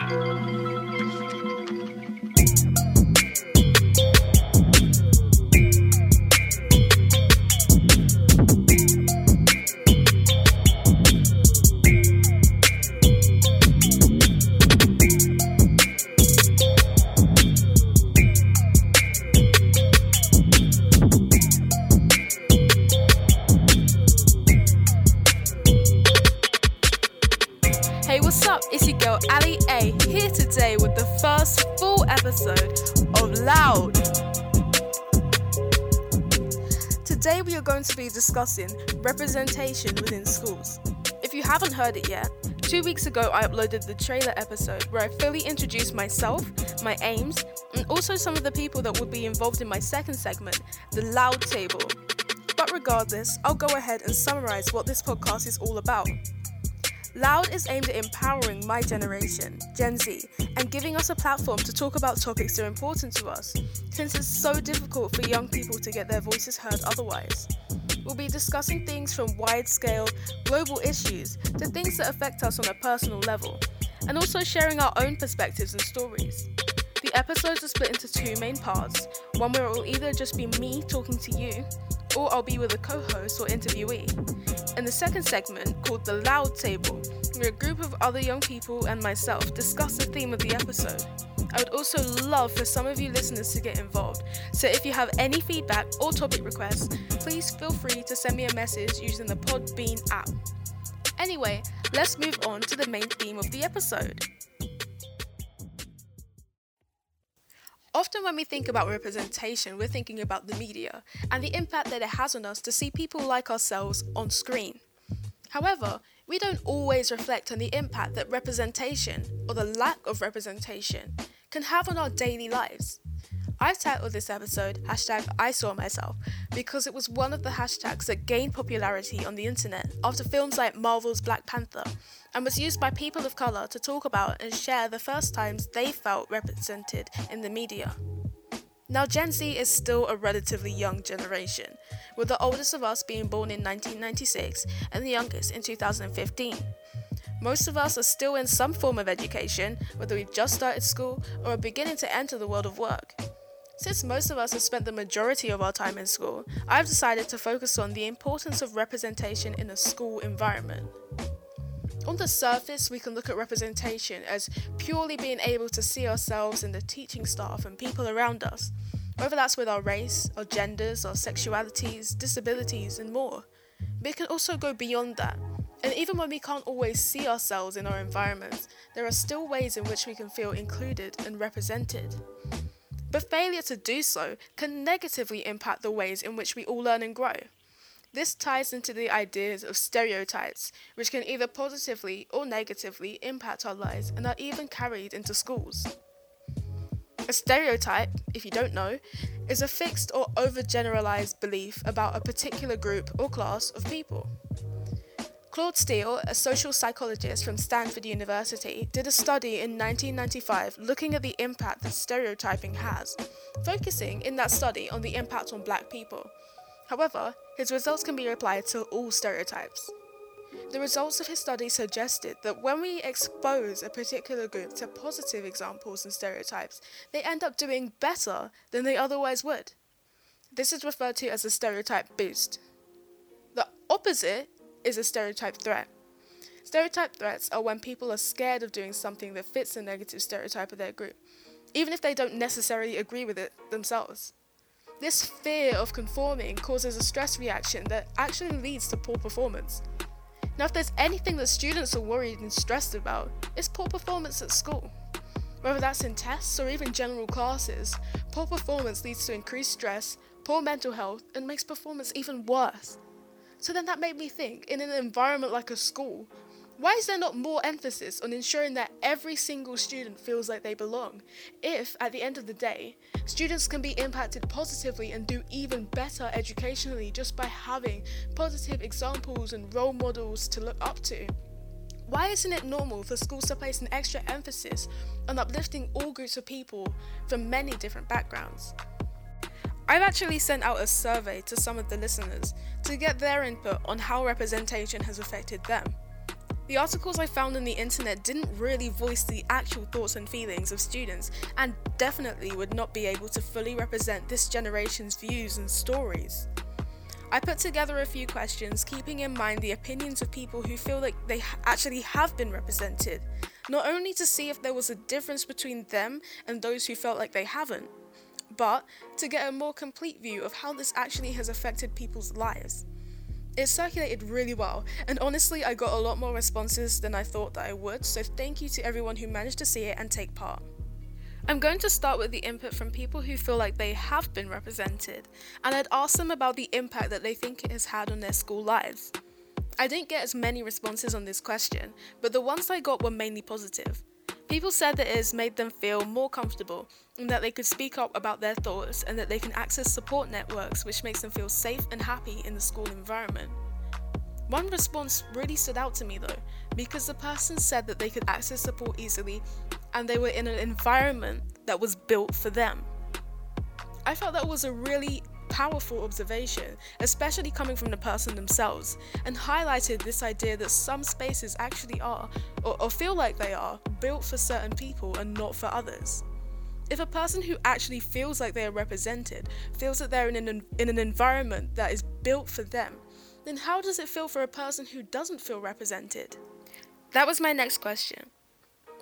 Hey, going to be discussing representation within schools. If you haven't heard it yet, two weeks ago I uploaded the trailer episode where I fully introduced myself, my aims, and also some of the people that would be involved in my second segment, the Loud Table. But regardless, I'll go ahead and summarize what this podcast is all about. Loud is aimed at empowering my generation, Gen Z, and giving us a platform to talk about topics that are important to us, since it's so difficult for young people to get their voices heard otherwise. We'll be discussing things from wide scale, global issues to things that affect us on a personal level, and also sharing our own perspectives and stories. The episodes are split into two main parts one where it will either just be me talking to you, or I'll be with a co host or interviewee. In the second segment, called The Loud Table, where a group of other young people and myself discuss the theme of the episode. I would also love for some of you listeners to get involved, so if you have any feedback or topic requests, please feel free to send me a message using the Podbean app. Anyway, let's move on to the main theme of the episode. Often, when we think about representation, we're thinking about the media and the impact that it has on us to see people like ourselves on screen. However, we don't always reflect on the impact that representation, or the lack of representation, can have on our daily lives. I've titled this episode hashtag I saw myself because it was one of the hashtags that gained popularity on the internet after films like Marvel's Black Panther and was used by people of colour to talk about and share the first times they felt represented in the media. Now, Gen Z is still a relatively young generation, with the oldest of us being born in 1996 and the youngest in 2015. Most of us are still in some form of education, whether we've just started school or are beginning to enter the world of work. Since most of us have spent the majority of our time in school, I've decided to focus on the importance of representation in a school environment. On the surface, we can look at representation as purely being able to see ourselves in the teaching staff and people around us, whether that's with our race, our genders, our sexualities, disabilities, and more. But it can also go beyond that. And even when we can't always see ourselves in our environments, there are still ways in which we can feel included and represented. But failure to do so can negatively impact the ways in which we all learn and grow. This ties into the ideas of stereotypes, which can either positively or negatively impact our lives and are even carried into schools. A stereotype, if you don't know, is a fixed or overgeneralized belief about a particular group or class of people. Claude Steele, a social psychologist from Stanford University, did a study in 1995 looking at the impact that stereotyping has, focusing in that study on the impact on black people. However, his results can be applied to all stereotypes. The results of his study suggested that when we expose a particular group to positive examples and stereotypes, they end up doing better than they otherwise would. This is referred to as a stereotype boost. The opposite is a stereotype threat. Stereotype threats are when people are scared of doing something that fits the negative stereotype of their group, even if they don't necessarily agree with it themselves. This fear of conforming causes a stress reaction that actually leads to poor performance. Now, if there's anything that students are worried and stressed about, it's poor performance at school. Whether that's in tests or even general classes, poor performance leads to increased stress, poor mental health, and makes performance even worse. So then that made me think in an environment like a school, why is there not more emphasis on ensuring that every single student feels like they belong? If, at the end of the day, students can be impacted positively and do even better educationally just by having positive examples and role models to look up to. Why isn't it normal for schools to place an extra emphasis on uplifting all groups of people from many different backgrounds? I've actually sent out a survey to some of the listeners to get their input on how representation has affected them. The articles I found on the internet didn't really voice the actual thoughts and feelings of students and definitely would not be able to fully represent this generation's views and stories. I put together a few questions, keeping in mind the opinions of people who feel like they actually have been represented, not only to see if there was a difference between them and those who felt like they haven't, but to get a more complete view of how this actually has affected people's lives. It circulated really well, and honestly, I got a lot more responses than I thought that I would, so thank you to everyone who managed to see it and take part. I'm going to start with the input from people who feel like they have been represented, and I'd ask them about the impact that they think it has had on their school lives. I didn't get as many responses on this question, but the ones I got were mainly positive. People said that it has made them feel more comfortable and that they could speak up about their thoughts and that they can access support networks which makes them feel safe and happy in the school environment. One response really stood out to me though, because the person said that they could access support easily and they were in an environment that was built for them. I felt that was a really powerful observation, especially coming from the person themselves, and highlighted this idea that some spaces actually are, or, or feel like they are, built for certain people and not for others. If a person who actually feels like they are represented feels that they're in an, in an environment that is built for them, then how does it feel for a person who doesn't feel represented? That was my next question.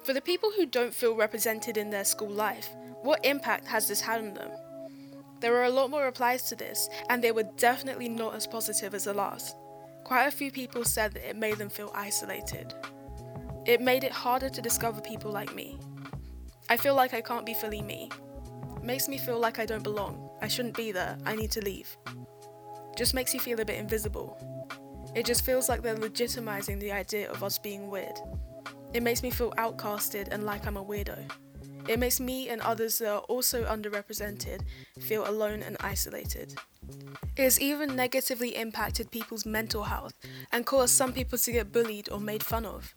For the people who don't feel represented in their school life, what impact has this had on them? There were a lot more replies to this, and they were definitely not as positive as the last. Quite a few people said that it made them feel isolated. It made it harder to discover people like me. I feel like I can't be fully me. Makes me feel like I don't belong. I shouldn't be there. I need to leave. Just makes you feel a bit invisible. It just feels like they're legitimizing the idea of us being weird. It makes me feel outcasted and like I'm a weirdo. It makes me and others that are also underrepresented feel alone and isolated. It has even negatively impacted people's mental health and caused some people to get bullied or made fun of.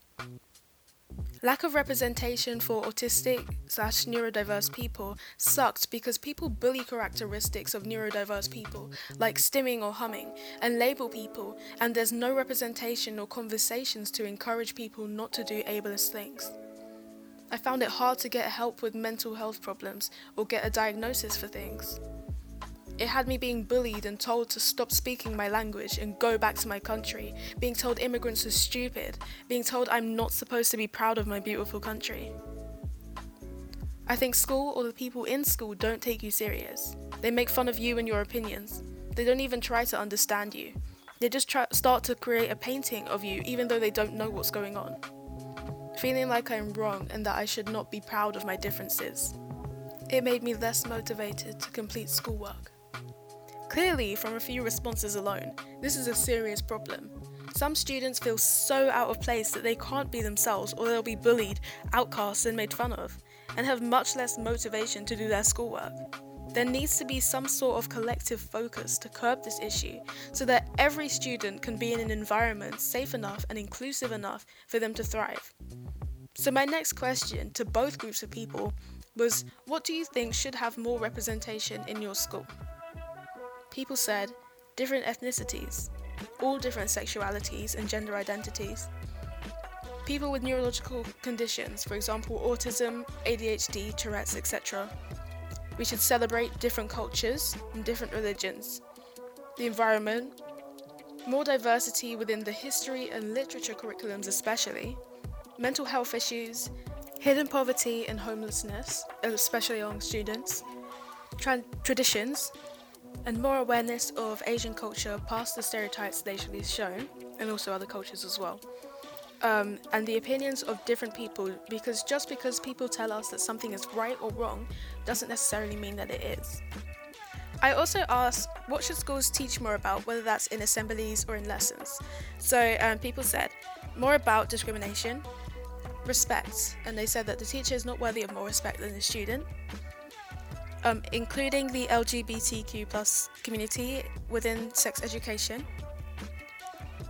Lack of representation for autistic slash neurodiverse people sucked because people bully characteristics of neurodiverse people, like stimming or humming, and label people, and there's no representation or conversations to encourage people not to do ableist things. I found it hard to get help with mental health problems or get a diagnosis for things. It had me being bullied and told to stop speaking my language and go back to my country, being told immigrants are stupid, being told I'm not supposed to be proud of my beautiful country. I think school or the people in school don't take you serious. They make fun of you and your opinions. They don't even try to understand you. They just try- start to create a painting of you even though they don't know what's going on feeling like I'm wrong and that I should not be proud of my differences. It made me less motivated to complete schoolwork. Clearly, from a few responses alone, this is a serious problem. Some students feel so out of place that they can't be themselves or they'll be bullied, outcast, and made fun of, and have much less motivation to do their schoolwork. There needs to be some sort of collective focus to curb this issue so that every student can be in an environment safe enough and inclusive enough for them to thrive. So, my next question to both groups of people was What do you think should have more representation in your school? People said different ethnicities, all different sexualities and gender identities, people with neurological conditions, for example, autism, ADHD, Tourette's, etc. We should celebrate different cultures and different religions, the environment, more diversity within the history and literature curriculums, especially mental health issues, hidden poverty and homelessness, especially among students, tra- traditions, and more awareness of Asian culture past the stereotypes they usually shown, and also other cultures as well. Um, and the opinions of different people, because just because people tell us that something is right or wrong doesn't necessarily mean that it is. I also asked what should schools teach more about, whether that's in assemblies or in lessons. So um, people said more about discrimination, respect, and they said that the teacher is not worthy of more respect than the student, um, including the LGBTQ plus community within sex education,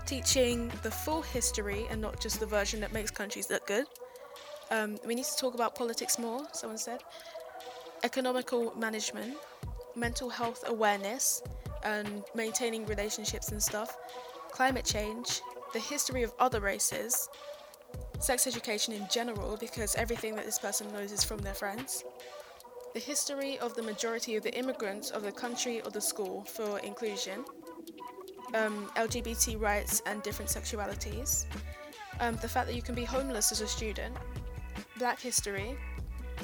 teaching the full history and not just the version that makes countries look good. Um, we need to talk about politics more, someone said, economical management, mental health awareness, and maintaining relationships and stuff, climate change, the history of other races, sex education in general, because everything that this person knows is from their friends, the history of the majority of the immigrants of the country or the school for inclusion, um, LGBT rights and different sexualities, um, the fact that you can be homeless as a student, black history,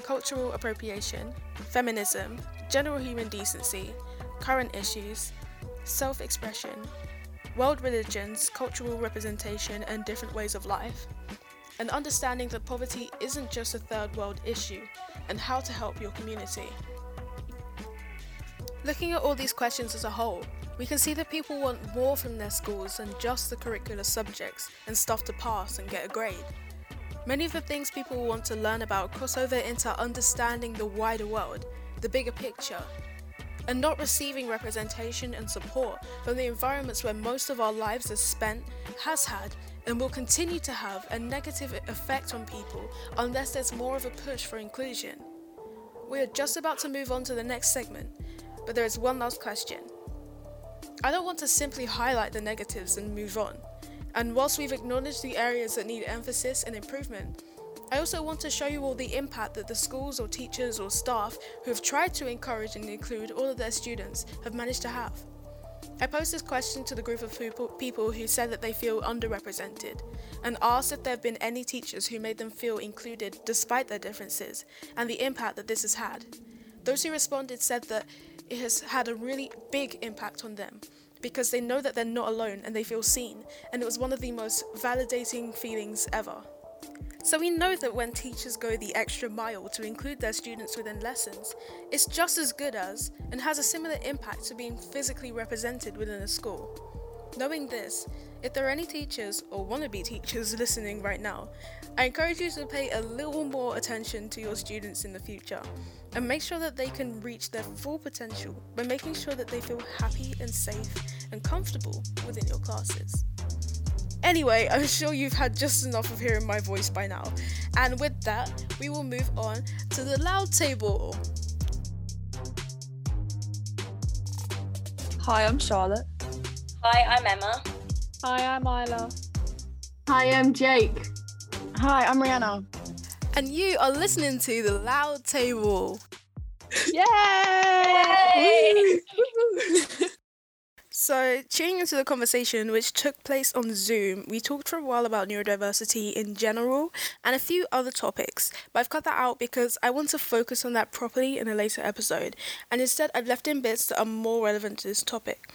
cultural appropriation, feminism, general human decency, current issues, self expression, world religions, cultural representation, and different ways of life, and understanding that poverty isn't just a third world issue, and how to help your community. Looking at all these questions as a whole, we can see that people want more from their schools than just the curricular subjects and stuff to pass and get a grade. Many of the things people want to learn about cross over into understanding the wider world, the bigger picture, and not receiving representation and support from the environments where most of our lives are spent has had and will continue to have a negative effect on people unless there's more of a push for inclusion. We are just about to move on to the next segment, but there is one last question. I don't want to simply highlight the negatives and move on. And whilst we've acknowledged the areas that need emphasis and improvement, I also want to show you all the impact that the schools or teachers or staff who have tried to encourage and include all of their students have managed to have. I posed this question to the group of people who said that they feel underrepresented and asked if there have been any teachers who made them feel included despite their differences and the impact that this has had. Those who responded said that it has had a really big impact on them because they know that they're not alone and they feel seen, and it was one of the most validating feelings ever. So we know that when teachers go the extra mile to include their students within lessons, it's just as good as and has a similar impact to being physically represented within a school. Knowing this, if there are any teachers or wannabe teachers listening right now, I encourage you to pay a little more attention to your students in the future and make sure that they can reach their full potential by making sure that they feel happy and safe and comfortable within your classes. Anyway, I'm sure you've had just enough of hearing my voice by now. And with that, we will move on to the loud table. Hi, I'm Charlotte. Hi, I'm Emma. Hi, I'm Isla. Hi, I'm Jake. Hi, I'm Rihanna. And you are listening to the loud table. Yay! Yay! So, tuning into the conversation, which took place on Zoom, we talked for a while about neurodiversity in general and a few other topics, but I've cut that out because I want to focus on that properly in a later episode, and instead I've left in bits that are more relevant to this topic.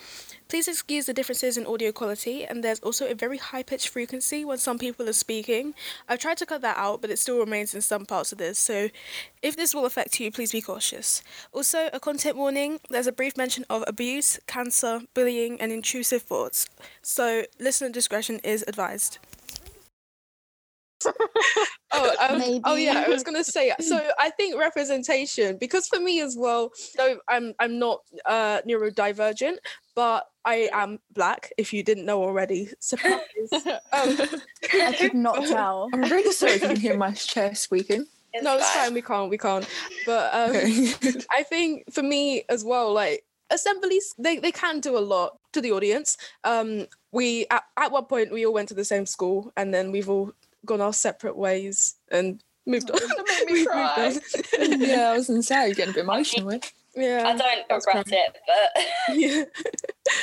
Please excuse the differences in audio quality, and there's also a very high pitched frequency when some people are speaking. I've tried to cut that out, but it still remains in some parts of this, so if this will affect you, please be cautious. Also, a content warning there's a brief mention of abuse, cancer, bullying, and intrusive thoughts, so listener discretion is advised. Oh, um, oh yeah, I was gonna say. So I think representation, because for me as well, though I'm I'm not uh, neurodivergent, but I am black. If you didn't know already, surprise. um, I could not tell. I'm really sorry if you can hear my chair squeaking. It's no, it's fine. We can't. We can't. But um, okay. I think for me as well, like assemblies, they they can do a lot to the audience. Um, we at, at one point we all went to the same school, and then we've all gone our separate ways and moved oh, on. made me cry. yeah, I was gonna getting a bit emotional. Eh? Yeah, I don't regret it, but yeah,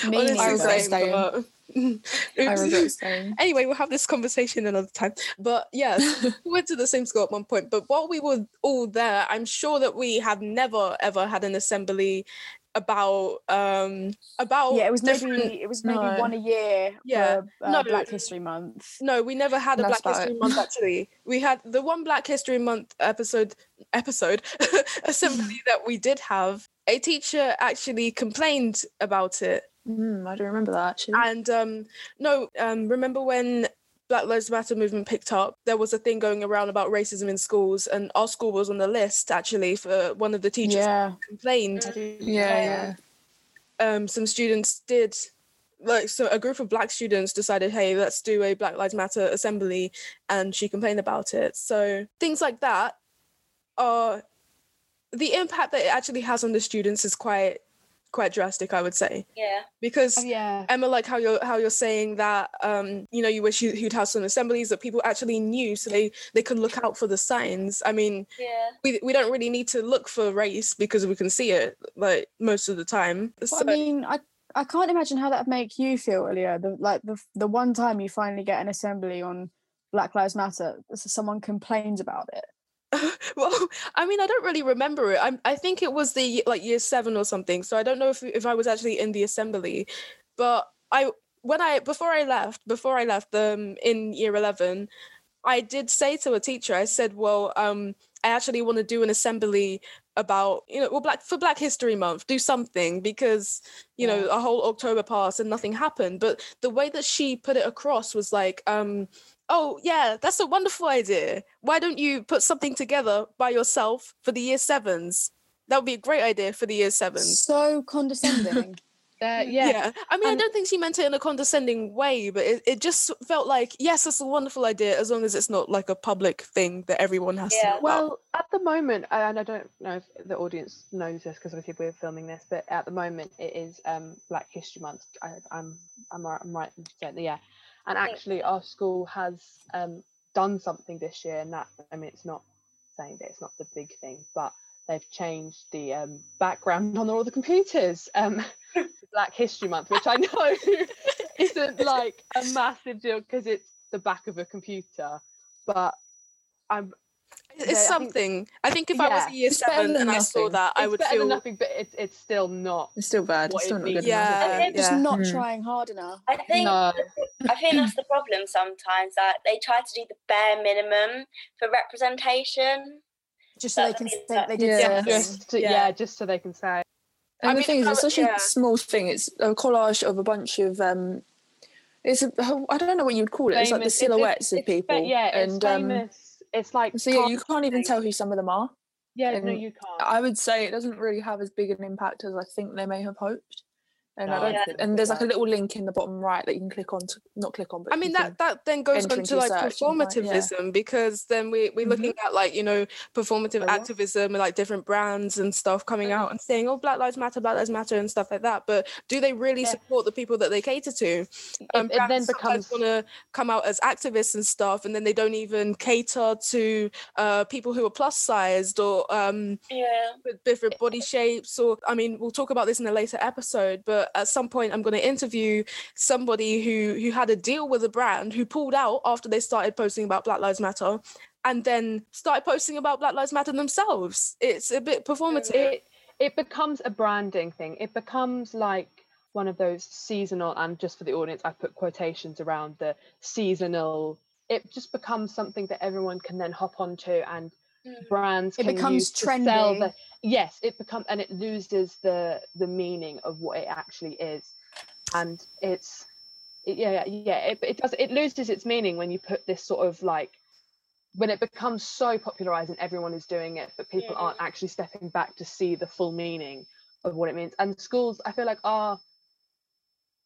me Honestly, I regret staying. But... I regret staying. Anyway, we'll have this conversation another time. But yes, we went to the same school at one point. But while we were all there, I'm sure that we have never ever had an assembly about um about yeah it was maybe it was maybe no. one a year yeah. for, uh, no. Black history month. No we never had a black history it. month actually. We had the one black history month episode episode assembly that we did have a teacher actually complained about it. Mm, i don't remember that actually. And um no um remember when Black Lives Matter movement picked up, there was a thing going around about racism in schools, and our school was on the list actually for one of the teachers yeah. complained. Yeah, yeah. Um, some students did like so a group of black students decided hey let's do a black lives matter assembly and she complained about it so things like that are the impact that it actually has on the students is quite quite drastic, I would say, Yeah. because Oh, yeah. Emma, like how you're how you're saying that um, you know, you wish you, you'd have some assemblies that people actually knew so they they could look out for the signs. I mean, Yeah. we we don't really need to look for race because we can see it like most of the time. Well, So, I mean, I I can't imagine how that would make you feel, Ilya. The like the the one time you finally get an assembly on Black Lives Matter, someone complains about it. well, I mean, I don't really remember it. I I think it was the like year seven or something. So I don't know if if I was actually in the assembly, but I when I before I left before I left um in year eleven, I did say to a teacher, I said, well, um, I actually want to do an assembly about you know well black for black history month do something because you know a whole october passed and nothing happened. But the way that she put it across was like um oh yeah that's a wonderful idea. Why don't you put something together by yourself for the year sevens? That would be a great idea for the year sevens. So condescending. Uh, yeah. i mean i don't think she meant it in a condescending way but it, it just felt like yes it's a wonderful idea as long as it's not like a public thing that everyone has to Yeah. know about. Well, at the moment, and I don't know if the audience knows this because obviously we're filming this, but at the moment it is um, Black History Month. I, I'm I'm right, I'm right in yeah. And actually, our school has um, done something this year, and that I mean, it's not saying that it's not the big thing, but they've changed the um, background on all the computers. Um, Black History Month, which I know isn't like a massive deal because it's the back of a computer, but I'm it's they- I think- something i think if i was a year it's seven than and i saw nothing. that i it's would better feel than nothing, but it's it's still not. It's still bad. It's still not good needs. enough. yeah think Just yeah. not. Mm. trying hard enough. I think No. I think that's the problem sometimes that they try to do the bare minimum for representation. Just so they can say that they did Yeah. something. Just to, Yeah. yeah. just so they can say. And I the mean, thing if is, it's such yeah. a small thing. It's a collage of a bunch of um. It's a I don't know what you would call it. It's like the famous- it's- silhouettes it's of people. fa- yeah, it's and um, it's like so yeah, you can't even tell who some of them are. Yeah, no, you can't. I would say it doesn't really have as big an impact as I think they may have hoped. And I No, don't. I thi- don't and there's like a little link in the bottom right that you can click on to not click on, but I mean that that then goes enter on to like search and find- yeah. performativism because then we we're looking at like you know performative Oh, yeah. activism and like different brands and stuff coming out and saying oh Black Lives Matter Black Lives Matter and stuff like that but do they really Yeah. support the people that they cater to? Um, it then brands becomes- want to come out as activists and stuff and then they don't even cater to uh, people who are plus sized or um, Yeah. with different body shapes or i mean we'll talk about this in a later episode but at some point i'm going to interview somebody who who had a deal with a brand who pulled out after they started posting about black lives matter and then started posting about black lives matter themselves it's a bit performative it it becomes a branding thing. It becomes like one of those seasonal and just for the audience, I put quotations around the seasonal. It just becomes something that everyone can then hop onto and. Brands It can becomes use to sell trendy. the yes it becomes and it loses the the meaning of what it actually is and it's it, yeah yeah it, it does it loses its meaning when you put this sort of like when it becomes so popularized and everyone is doing it but people Mhm. aren't actually stepping back to see the full meaning of what it means and schools i feel like are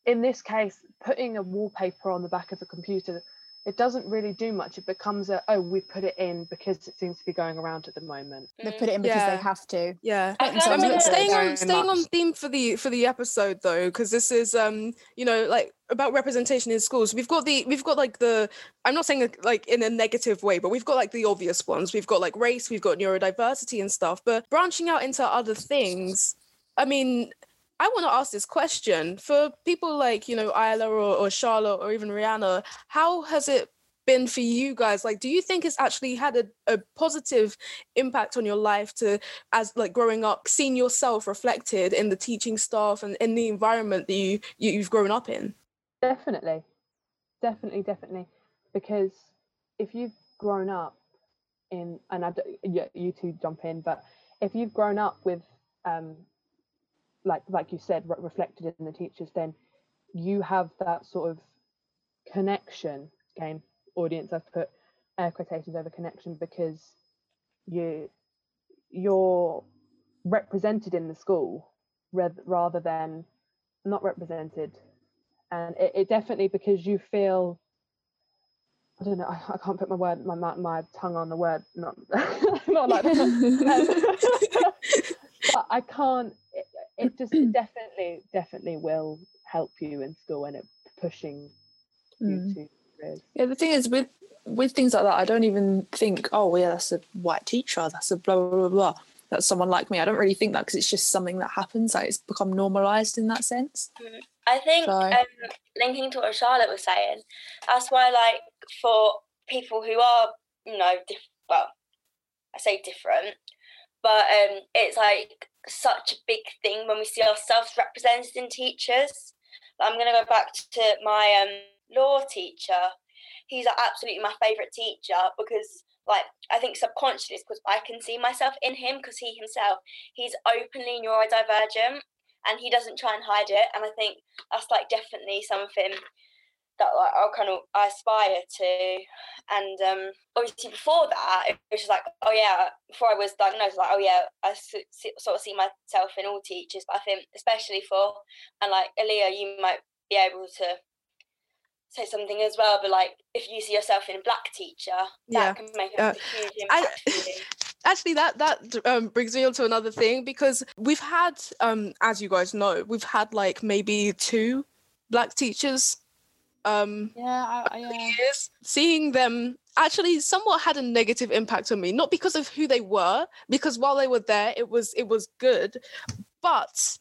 in this case putting a wallpaper on the back of a computer it doesn't really do much it becomes a oh we put it in because it seems to be going around at the moment They put it in because Yeah. they have to. yeah I Make I mean, staying on staying on theme for the for the episode though, because this is um you know like about representation in schools. We've got the we've got like the I'm not saying like in a negative way, but we've got like the obvious ones. We've got like race, we've got neurodiversity and stuff. But branching out into other things, I mean, I want to ask this question. For people like you know Isla or, or Charlotte or even Rihanna. How has it been for you guys? Like do you think it's actually had a, a positive impact on your life to as like growing up seeing yourself reflected in the teaching staff and in the environment that you, you you've grown up in? Definitely. Definitely definitely. Because if you've grown up in and I yeah, you two jump in but if you've grown up with um like like you said re- reflected in the teachers then you have that sort of connection again audience i've put air quotations over connection because you you're represented in the school rath- rather than not represented and it, it definitely because you feel I don't know I, I can't put my word my, my my tongue on the word not not like that. Um, but I can't it just it definitely definitely will help you in school and it pushing you Mm. to careers. Yeah, the thing is with with things like that, I don't even think, oh yeah, that's a white teacher, that's a blah blah blah blah. That's someone like me. I don't really think that because it's just something that happens. Like it's become normalized in that sense. I think So- um, linking to what Charlotte was saying, that's why like for people who are you know diff- well, I say different, but um, it's like such a big thing when we see ourselves represented in teachers. I'm gonna go back to my um, law teacher. He's absolutely my favourite teacher because like I think subconsciously because I can see myself in him because he himself he's openly neurodivergent and he doesn't try and hide it and I think that's like definitely something that like I'll kind of I aspire to and um obviously before that it was just like oh yeah before I was diagnosed like oh yeah I sort of see myself in all teachers but I think especially for and like Aaliyah you might be able to say something as well but like if you see yourself in a black teacher Yeah. that can make Uh, a huge I- impact you. actually that that um, brings me on to another thing because we've had um as you guys know we've had like maybe two black teachers um Yeah, I, I, yeah. years seeing them actually somewhat had a negative impact on me not because of who they were because while they were there it was it was good but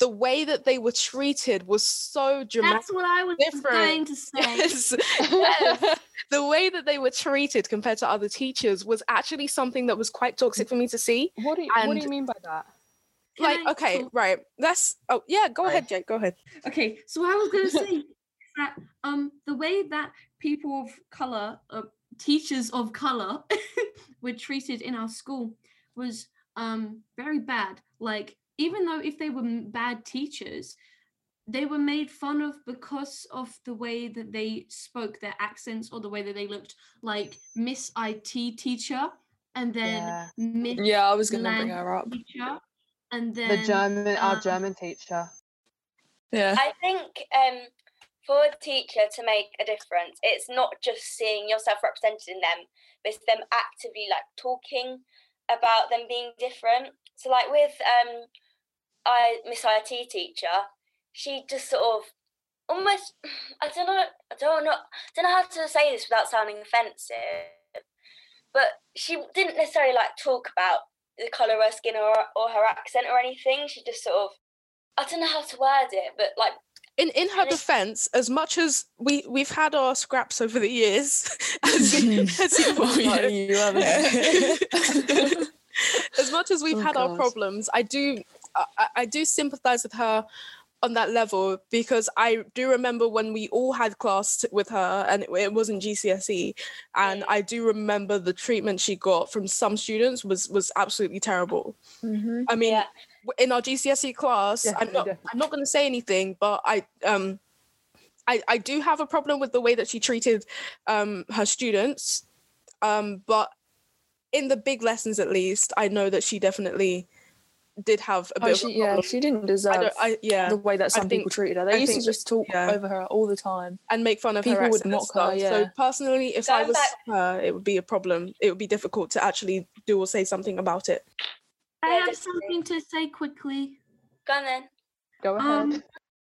the way that they were treated was so dramatic That's what I was different. going to say. Yes. yes. The way that they were treated compared to other teachers was actually something that was quite toxic for me to see. What do you what do you mean by that? Like, okay, talk? right. That's oh yeah, go Sorry. ahead, Jake. Go ahead. Okay, so I was going to say is that um the way that people of color, uh, teachers of color, were treated in our school was um very bad. Like even though if they were bad teachers, they were made fun of because of the way that they spoke, their accents, or the way that they looked. Like Miss IT teacher, and then Yeah. Miss Yeah, I was gonna bring her up. teacher, and then The German our um, German teacher. Yeah. I think um, for a teacher to make a difference, it's not just seeing yourself represented in them, but it's them actively like talking about them being different. So like with um, I Miss IT teacher, she just sort of almost I don't know I don't know don't know how to say this without sounding offensive, but she didn't necessarily like talk about the colour of her skin or or her accent or anything. She just sort of I don't know how to word it, but like In in her defense, as much as we we've had our scraps over the years, as, you- as you Oh, you haven't. as much as we've Oh, had our problems, I do I, I- I do sympathize with her on that level because I do remember when we all had class t- with her and it, it wasn't GCSE and Mm. I do remember the treatment she got from some students was was absolutely terrible. Mhm. I mean, Yeah. W- in our GCSE class, I'm not definitely. I'm not going to say anything, but I um I I do have a problem with the way that she treated um her students, um but in the big lessons at least, I know that she definitely did have a bit Oh, of she, a yeah, problem. she didn't deserve don't, I, yeah, the way that some think- people treated her. They I used to just talk yeah. over her all the time. and make fun of her people would accent mock her, stuff. So personally, if I was back- her, it would be a problem. It would be difficult to actually do or say something about it. I have something to say quickly. go on then. Go ahead. Um,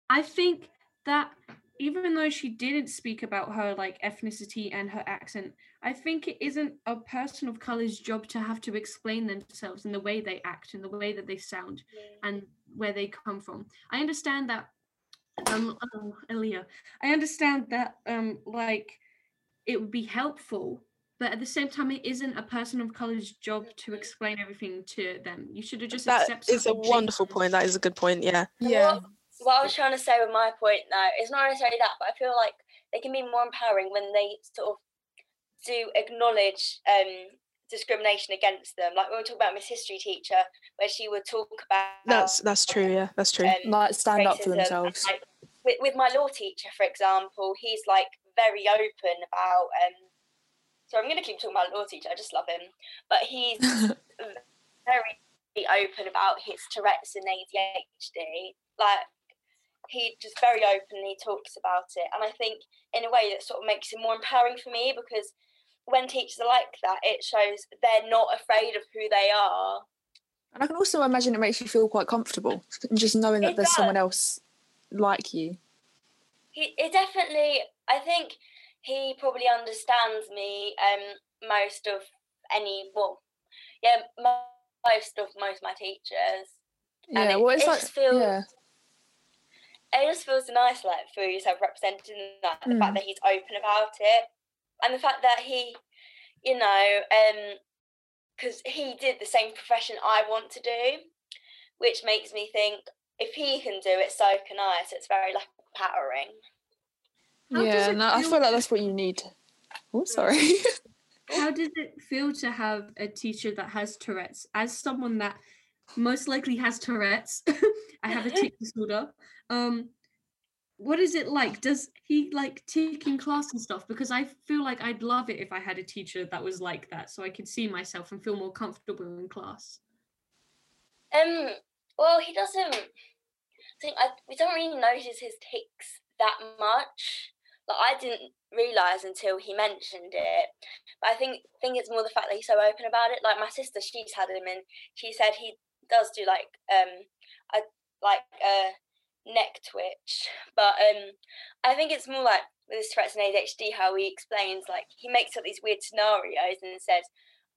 I think that even though she didn't speak about her like ethnicity and her accent, I think it isn't a person of color's job to have to explain themselves in the way they act and the way that they sound and where they come from. I understand that um oh, Aaliyah, I understand that um like it would be helpful, but at the same time it isn't a person of color's job to explain everything to them. You should have just That accepted is a something wonderful point. That is a good point. Yeah. Yeah. What I was trying to say with my point now is not necessarily that, but I feel like they can be more empowering when they sort of do acknowledge um, discrimination against them. Like when we talk about Miss History teacher, where she would talk about That's that's true. Yeah, that's true. um, Like stand up for themselves. Like, with, with my law teacher, for example, he's like very open about. Um, so I'm going to keep talking about law teacher. I just love him, but he's very open about his Tourette's and ADHD. Like he just very openly talks about it, and I think in a way that sort of makes it more empowering for me because when teachers are like that, it shows they're not afraid of who they are, And I can also imagine it makes you feel quite comfortable, just knowing that It there's someone else like you. he it definitely i think he probably understands me um most of any well yeah most of most of my teachers. And Yeah, it- well, it's it like just feels- yeah, it just feels nice like feel yourself representing in that the Mm. fact that he's open about it. And the fact that he you know um because he did the same profession i want to do which makes me think if he can do it so can i. So it's very like empowering How does yeah. it No, I feel- feel like that's what you need. Oh, sorry. How does it feel to have a teacher that has Tourette's? As someone that most likely has Tourette's, I have a tic disorder. Um, what is it like? Does he like tic in class and stuff? Because I feel like I'd love it if I had a teacher that was like that, so I could see myself and feel more comfortable in class. Um. Well, he doesn't. I think I, we don't really notice his tics that much. Like I didn't realize until he mentioned it. But I think think it's more the fact that he's so open about it. Like my sister, she's had him, and she said he does do like um a like a neck twitch. But um, I think it's more like with his Tourette's and ADHD how he explains like he makes up these weird scenarios and says,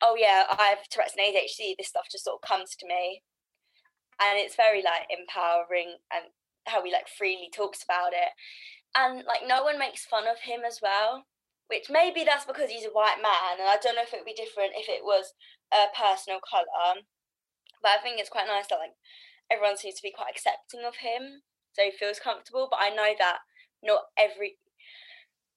"Oh yeah, I have Tourette's and ADHD. This stuff just sort of comes to me." and it's very like empowering and how he like freely talks about it and like no one makes fun of him as well which maybe that's because he's a white man and i don't know if it would be different if it was a person of color but i think it's quite nice that like everyone seems to be quite accepting of him so he feels comfortable but i know that not every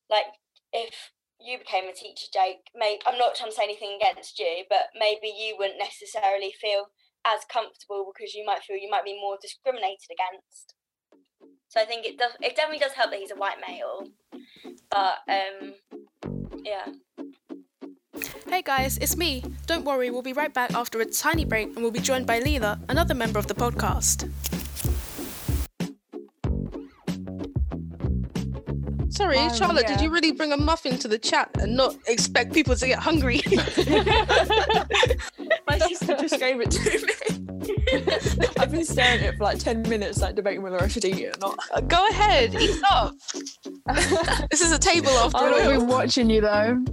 like if you became a teacher jake may i'm not trying to say anything against you but maybe you wouldn't necessarily feel as comfortable because you might feel you might be more discriminated against. So I think it does it definitely does help that he's a white male. But um yeah. Hey guys, it's me. Don't worry, we'll be right back after a tiny break and we'll be joined by Leela, another member of the podcast. Sorry, Oh, Charlotte, did you really bring a muffin to the chat and not expect people to get hungry? My sister just gave it to me. I've been staring at it for like 10 minutes, like debating whether I should eat it or not. Uh, Go ahead, eat up. this is a table after I've been watching you though.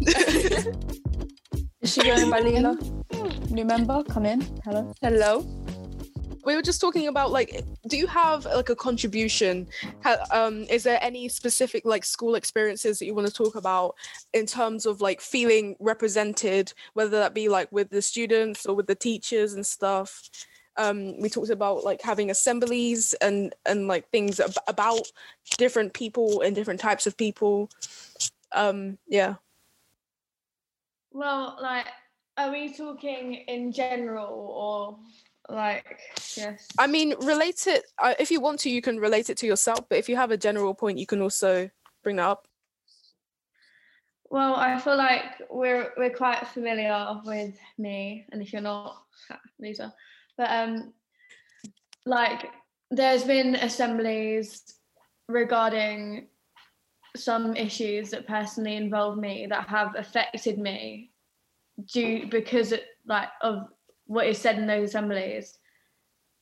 Is she going by Leela? New member, come in. Hello. Hello. We were just talking about like do you have like a contribution? Um is there any specific like school experiences that you want to talk about in terms of like feeling represented whether that be like with the students or with the teachers and stuff? Um we talked about like having assemblies and and like things ab- about different people and different types of people. Um yeah. Well, like, are we talking in general or like, yes? i mean relate it uh, if you want to you can relate it to yourself but if you have a general point you can also bring that up Well, I feel like we're we're quite familiar with me, and if you're not, loser. But um, like there's been assemblies regarding some issues that personally involve me that have affected me due because it, like of what is said in those assemblies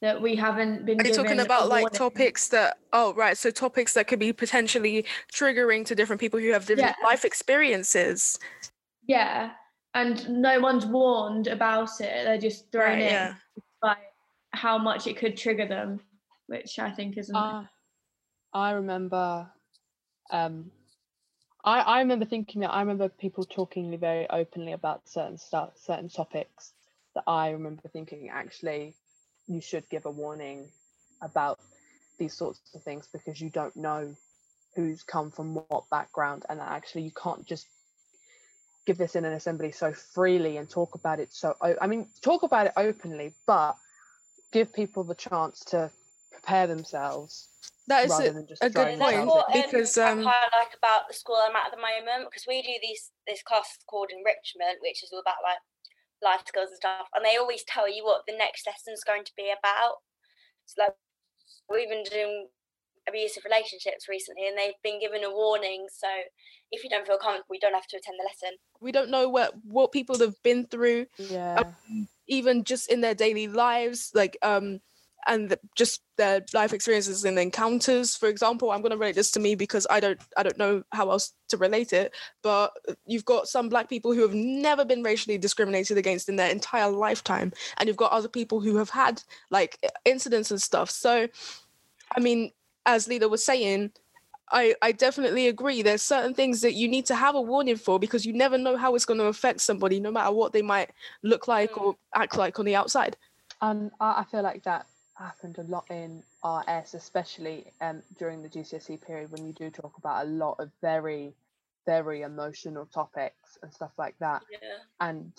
that we haven't been Are you talking about like warning. topics that oh right, so topics that could be potentially triggering to different people who have different Yeah. life experiences. Yeah, and no one's warned about it. They're just thrown Right, in yeah. by how much it could trigger them, which I think isn't. Ah, I remember. Um, I I remember thinking that I remember people talking very openly about certain stuff, certain topics that I remember thinking actually you should give a warning about these sorts of things because you don't know who's come from what background and that actually you can't just give this in an assembly so freely and talk about it so I mean talk about it openly but give people the chance to prepare themselves That is rather a, than just a good point. what um, because I um quite like about the school I'm at at the moment because we do these this class called enrichment, which is all about like life skills and stuff, and they always tell you what the next lesson's going to be about. So like we've been doing abusive relationships recently, and they've been given a warning. So if you don't feel comfortable, you don't have to attend the lesson. We don't know what what people have been through, Yeah. even just in their daily lives, like um, and the, just their life experiences and encounters. For example, I'm going to relate this to me because I don't I don't know how else to relate it. But you've got some black people who have never been racially discriminated against in their entire lifetime, and you've got other people who have had like incidents and stuff. So, I mean, as Lida was saying. I, I definitely agree. There's certain things that you need to have a warning for because you never know how it's going to affect somebody, no matter what they might look like or act like on the outside. And I, I feel like that happened a lot in RS, especially um, during the GCSE period when you do talk about a lot of very, very emotional topics and stuff like that. Yeah. And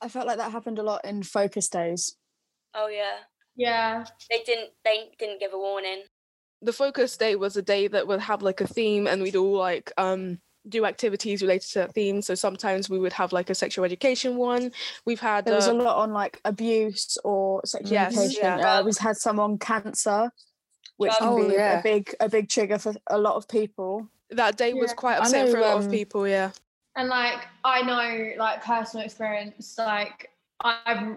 I felt like that happened a lot in focus days. Oh yeah. Yeah. They didn't. They didn't give a warning. The focus day was a day that would have like a theme and we'd all like um do activities related to that theme. So sometimes we would have like a sexual education one. We've had There was uh, a lot on like abuse or sexual Yes, education. yeah. Uh, we've had some on cancer, which Oh, can be a- yeah. a big a big trigger for a lot of people. that day was quite I upsetting for a know, lot of um, people, yeah. And like I know like personal experience, like I've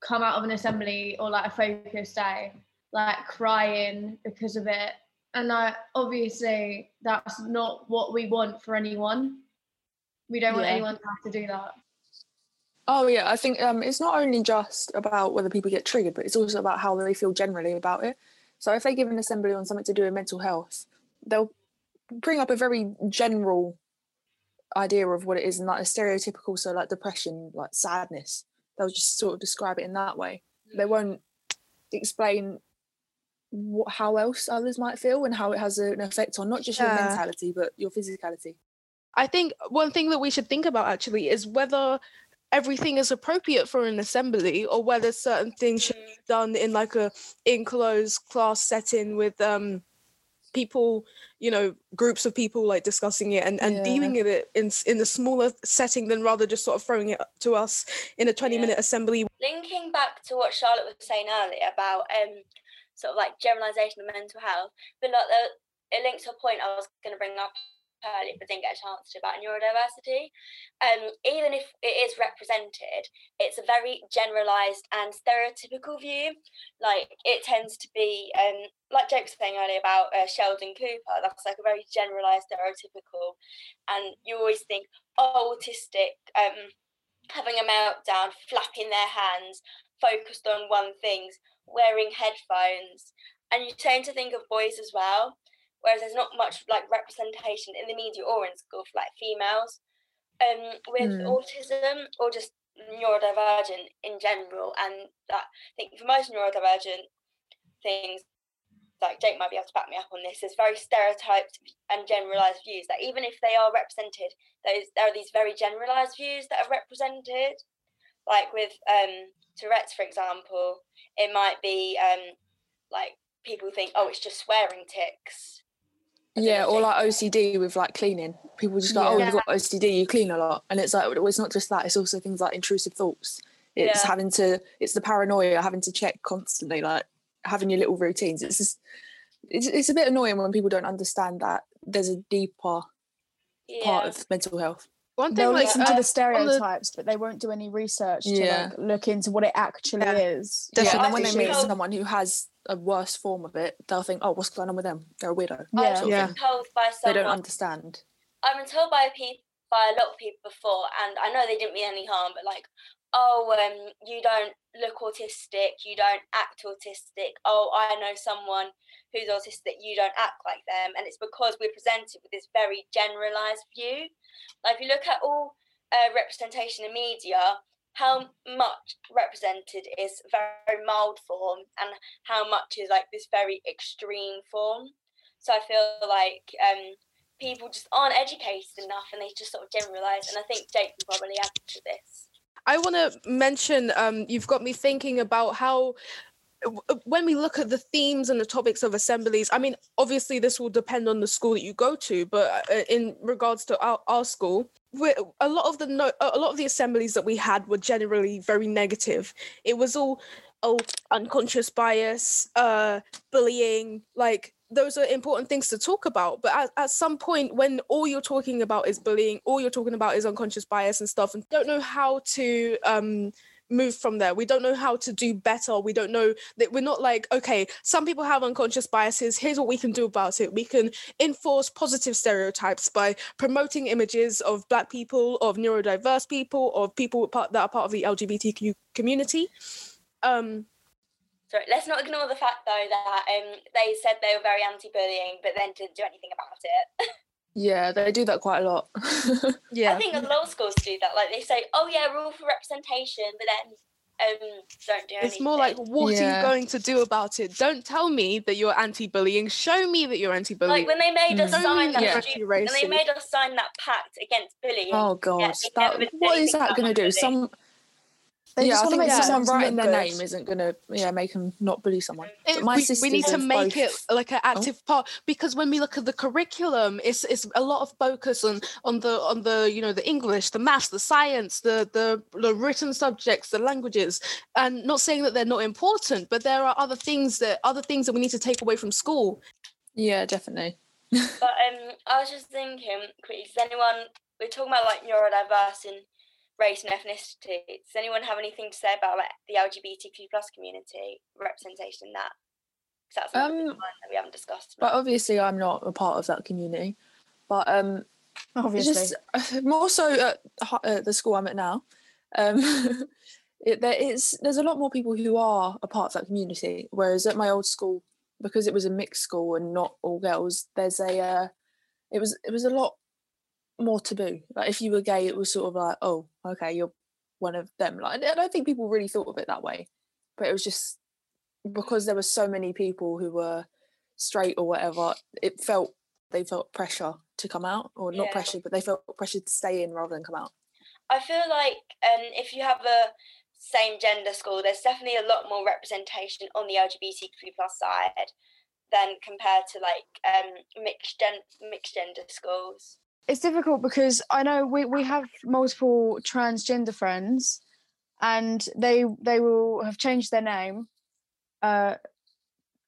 come out of an assembly or like a focus day, like crying because of it. And like obviously that's not what we want for anyone. We don't want Yeah. anyone to have to do that. Oh yeah, I think um, it's not only just about whether people get triggered, but it's also about how they feel generally about it. So if they give an assembly on something to do with mental health, they'll bring up a very general idea of what it is and like a stereotypical, so like depression, like sadness. They'll just sort of describe it in that way. They won't explain what, how else others might feel and how it has an effect on not just your mentality but your physicality. I think one thing that we should think about actually is whether everything is appropriate for an assembly or whether certain things should be done in like a enclosed class setting with um people you know groups of people like discussing it and, and Yeah. dealing with it in in a smaller setting than rather just sort of throwing it to us in a 20 Yeah. minute assembly linking back to what Charlotte was saying earlier about um sort of like generalization of mental health, but like the it links to a point I was going to bring up earlier, but didn't get a chance to about neurodiversity. Um, even if it is represented, it's a very generalized and stereotypical view. Like it tends to be um like Jake was saying earlier about uh, Sheldon Cooper. That's like a very generalized, stereotypical, and you always think oh, autistic. Um, having a meltdown, flapping their hands, focused on one thing, wearing headphones. And you tend to think of boys as well, whereas there's not much like representation in the media or in school for like females. Um, with Hmm. autism or just neurodivergent in general, and that I think for most neurodivergent things, like Jake might be able to back me up on this, there's very stereotyped and generalized views that even if they are represented, those there are these very generalized views that are represented. Like with um, Tourette's, for example, it might be um, like people think, oh, it's just swearing tics. Yeah, or like OCD with like cleaning. People just go, "Oh, you've got OCD, you clean a lot," and it's like, well, it's not just that. It's also things like intrusive thoughts. It's Yeah. having to, it's the paranoia, having to check constantly, like having your little routines. It's just, it's, it's a bit annoying when people don't understand that there's a deeper yeah. part of mental health. One thing They'll like listen uh, to the stereotypes, but they won't do any research to like look into what it actually Yeah. is. Yeah, Definitely. and when they I've meet been someone who has a worse form of it, they'll think, "Oh, what's going on with them? They're a weirdo." I was Yeah. Yeah. told by They don't understand. I've been told by people by a lot of people before, and I know they didn't mean any harm, but like, oh, um, you don't look autistic, you don't act autistic. Oh, I know someone who's autistic, you don't act like them, and it's because we're presented with this very generalized view. Like, if you look at all uh, representation in media, how much represented is very mild form, and how much is like this very extreme form. So I feel like um, people just aren't educated enough and they just sort of generalize. And I think Jake can probably add to this. I want to mention um, you've got me thinking about how uh, when we look at the themes and the topics of assemblies i mean obviously this will depend on the school that you go to but uh, in regards to our, our school a lot of the no, a lot of the assemblies that we had were generally very negative. It was all oh unconscious bias uh bullying like those are important things to talk about but at, at some point when all you're talking about is bullying all you're talking about is unconscious bias and stuff and don't know how to um move from there. We don't know how to do better. We don't know that we're not like okay some people have unconscious biases. Here's what we can do about it. We can enforce positive stereotypes by promoting images of black people of neurodiverse people of people that are part of the lgbtq community. Um Sorry, let's not ignore the fact though that um, they said they were very anti-bullying, but then didn't do anything about it. Yeah, they do that quite a lot. yeah I think a lot of schools do that. Like they say, "Oh yeah, we're all for representation," but then um, don't do anything. it's more like what are you going to do about it don't tell me that you're anti-bullying show me that you're anti-bullying like when they made us Mm. sign that. Yeah. stu- When they made us sign that pact against bullying. oh god, Yeah, that, what is that going to do? bullying. Some They yeah, just I want to think make someone writing their good. name isn't going to yeah make them not bully someone. It- my we, we need to have make it like an active part because when we look at the curriculum it's it's a lot of focus on on the on the you know the english the maths the science the the, the written subjects the languages and not saying that they're not important but there are other things that other things that we need to take away from school Yeah, definitely. But um, I was just thinking, quickly, does anyone? We're talking about like neurodiversity and race and ethnicity. Does anyone have anything to say about like the LGBTQ plus community representation in that? 'Cause that's another Um, one that we haven't discussed. But obviously, I'm not a part of that community. But um, Obviously. just more so at hi- uh, the school I'm at now. Um, it, there is there's a lot more people who are a part of that community. Whereas at my old school, because it was a mixed school and not all girls, there's a uh, it was it was a lot more taboo. Like if you were gay, it was sort of like, oh, okay, you're one of them. Like I don't think people really thought of it that way, but it was just because there were so many people who were straight or whatever. It felt they felt pressure to come out, or not Yeah. pressure, but they felt pressure to stay in rather than come out. I feel like um, if you have a same gender school, there's definitely a lot more representation on the LGBTQ plus side than compared to like um, mixed gen- mixed gender schools. It's difficult because I know we, we have multiple transgender friends and they they will have changed their name uh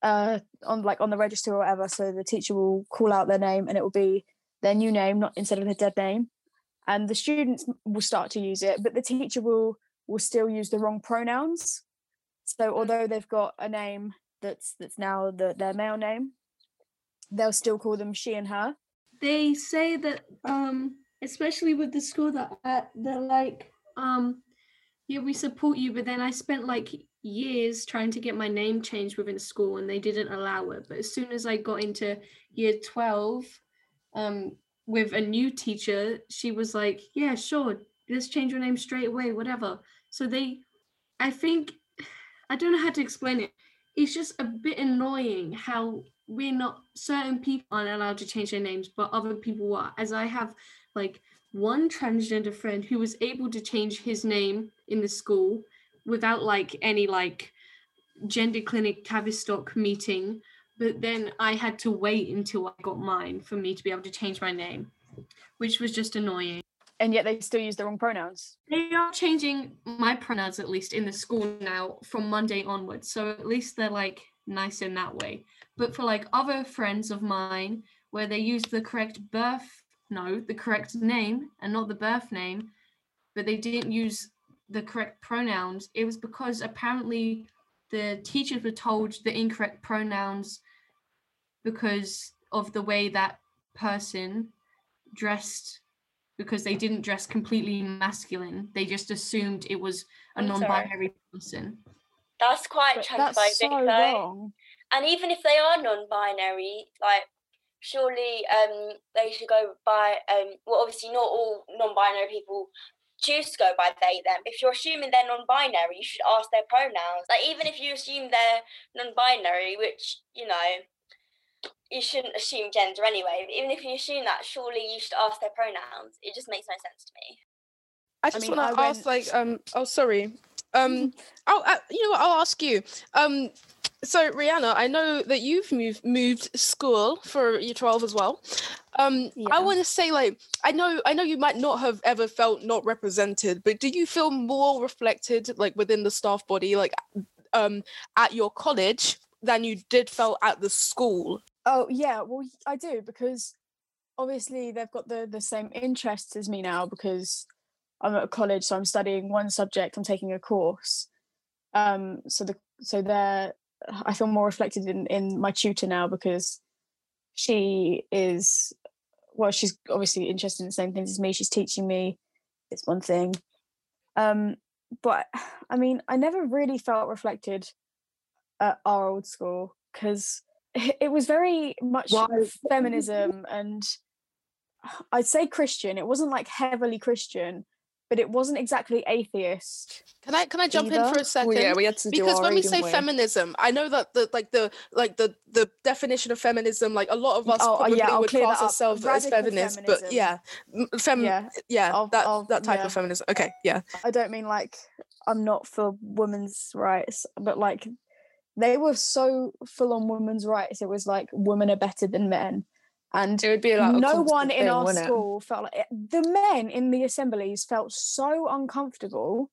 uh on like on the register or whatever. So the teacher will call out their name and it will be their new name not instead of their dead name. And the students will start to use it but the teacher will will still use the wrong pronouns. So although they've got a name that's that's now the, their male name they'll still call them she and her they say that um especially with the school that they're like um yeah we support you but then i spent like years trying to get my name changed within school and they didn't allow it. But as soon as i got into year 12 um with a new teacher she was like yeah sure let's change your name straight away whatever. So they i think i don't know how to explain it. It's just a bit annoying how we're not certain people aren't allowed to change their names but other people are as i have like one transgender friend who was able to change his name in the school without like any like gender clinic tavistock meeting but then i had to wait until i got mine for me to be able to change my name which was just annoying and yet they still use the wrong pronouns they are changing my pronouns at least in the school now from Monday onwards. So at least they're like nice in that way. But for like other friends of mine where they use the correct birth, no, the correct name and not the birth name, but they didn't use the correct pronouns, it was because apparently the teachers were told the incorrect pronouns because of the way that person dressed because they didn't dress completely masculine. They just assumed it was a I'm non-binary person. That's quite But transphobic, that's so though. wrong And even if they are non-binary, like surely um they should go by um well obviously not all non-binary people choose to go by they them. If you're assuming they're non-binary, you should ask their pronouns. Like even if you assume they're non-binary, which you know you shouldn't assume gender anyway. But even if you assume that, surely you should ask their pronouns. It just makes no sense to me. I just mean, want to ask, like, um, oh, sorry, um, oh, uh, you know what? I'll ask you. Um, so Rihanna, I know that you've moved moved school for year twelve as well. Um, I want to say, like, I know, I know you might not have ever felt not represented, but do you feel more reflected, like, within the staff body, like, um, at your college than you did felt at the school? Oh yeah, well I do because obviously they've got the the same interests as me now because I'm at a college, so I'm studying one subject. I'm taking a course. Um, so the so they're I feel more reflected in in my tutor now because she is well, she's obviously interested in the same things as me. She's teaching me this one thing. Um, but I mean, I never really felt reflected at our old school because it was very much feminism and I'd say Christian. It wasn't like heavily Christian, but it wasn't exactly atheist. Can I can I jump in for a second? Well, yeah, we had to do because our when we say with- feminism, I know that the like the like the the definition of feminism, like a lot of us Oh, uh, probably yeah, would class up. ourselves as Radical feminists, but yeah, fem, Yeah, yeah, I'll- that I'll- that type yeah. of feminism. Okay, yeah, I don't mean like I'm not for women's rights, but like they were so full on women's rights. It was like women are better than men, and It would be like a no constant one in thing, our wouldn't it? school felt like the men in the assemblies felt so uncomfortable.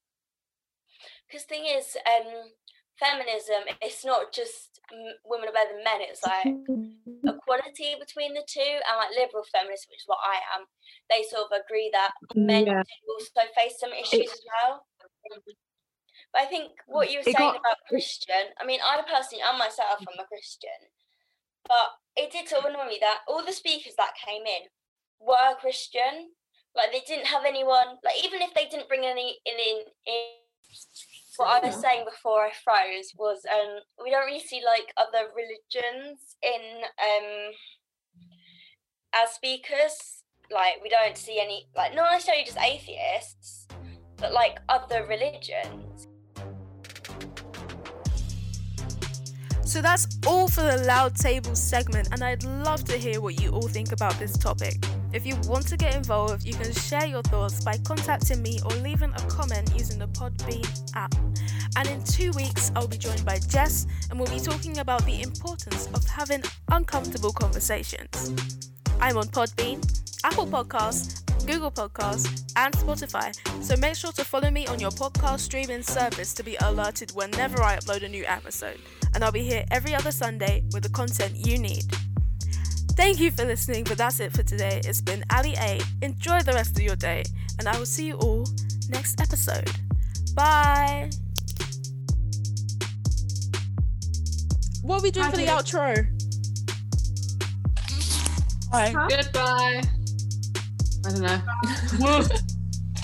Because thing is, um, feminism, it's not just m- women are better than men. It's like equality between the two, and like liberal feminism, which is what I am. They sort of agree that men Yeah. also face some issues as well. But I think what you were saying got- about Christian, I mean, I personally, I myself i'm a Christian, but it did sort of annoy me that all the speakers that came in were Christian. Like they didn't have anyone, like even if they didn't bring any in in, in what I was saying before I froze was um we don't really see like other religions in um as speakers. Like we don't see any like not necessarily just atheists, but like other religions. So that's all for the Loud Table segment, and I'd love to hear what you all think about this topic. If you want to get involved, you can share your thoughts by contacting me or leaving a comment using the Podbean app. And in two weeks, I'll be joined by Jess, and we'll be talking about the importance of having uncomfortable conversations. I'm on Podbean, Apple Podcasts, Google Podcasts, and Spotify, so make sure to follow me on your podcast streaming service to be alerted whenever I upload a new episode. And I'll be here every other Sunday with the content you need. Thank you for listening, but that's it for today. It's been Ali A. Enjoy the rest of your day, and I will see you all next episode. Bye. what are we doing for the Okay. outro? Goodbye. I don't know.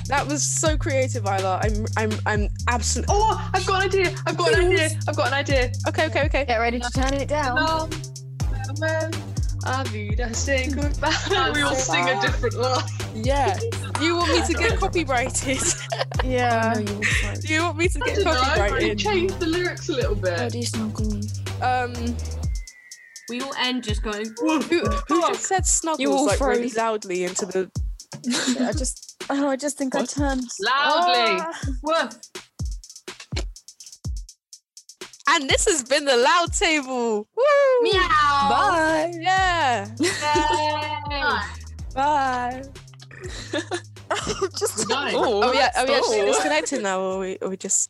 That was so creative, Isla. I'm I'm I'm absolutely oh, I've got an idea. I've got an idea. I've got an idea. okay. Okay, okay. Get ready to turn it down. Hello. Farewell. Avida, say goodbye. we all sing a different line. Yeah. You want me to get copyrighted? Yeah. Do you want me to I get don't know. I copyrighted? changed the lyrics a little bit. Um, We all end just going. who, who just said snuggles all like really loudly into the? I just oh, I just think I turned Loudly. Ah. Woof. And this has been the loud table. Woo! Meow. Bye. Yeah. Yay. Bye. just We're. Oh, yeah. Are we actually Oh. disconnected now, or we, or we just?